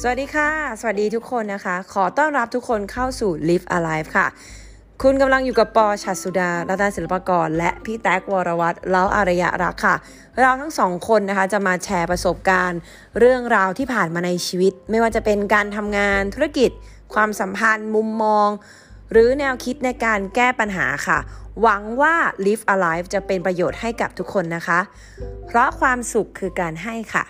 สวัสดีค่ะ สวัสดีทุกคนนะคะ ขอต้อนรับทุกคนเข้าสู่ Live Alive ค่ะ คุณกำลังอยู่กับปอชัดสุดารัตนศิลปกร และพี่แท็กวรวัตรเล้าอารยะรักค่ะ เราทั้งสองคนนะคะ จะมาแชร์ประสบการณ์ เรื่องราวที่ผ่านมาในชีวิต ไม่ว่าจะเป็นการทำงานธุรกิจ ความสัมพันธ์ มุมมอง หรือแนวคิดในการแก้ปัญหาค่ะ หวังว่า Live Alive จะเป็นประโยชน์ให้กับทุกคนนะคะ เพราะความสุขคือการให้ค่ะ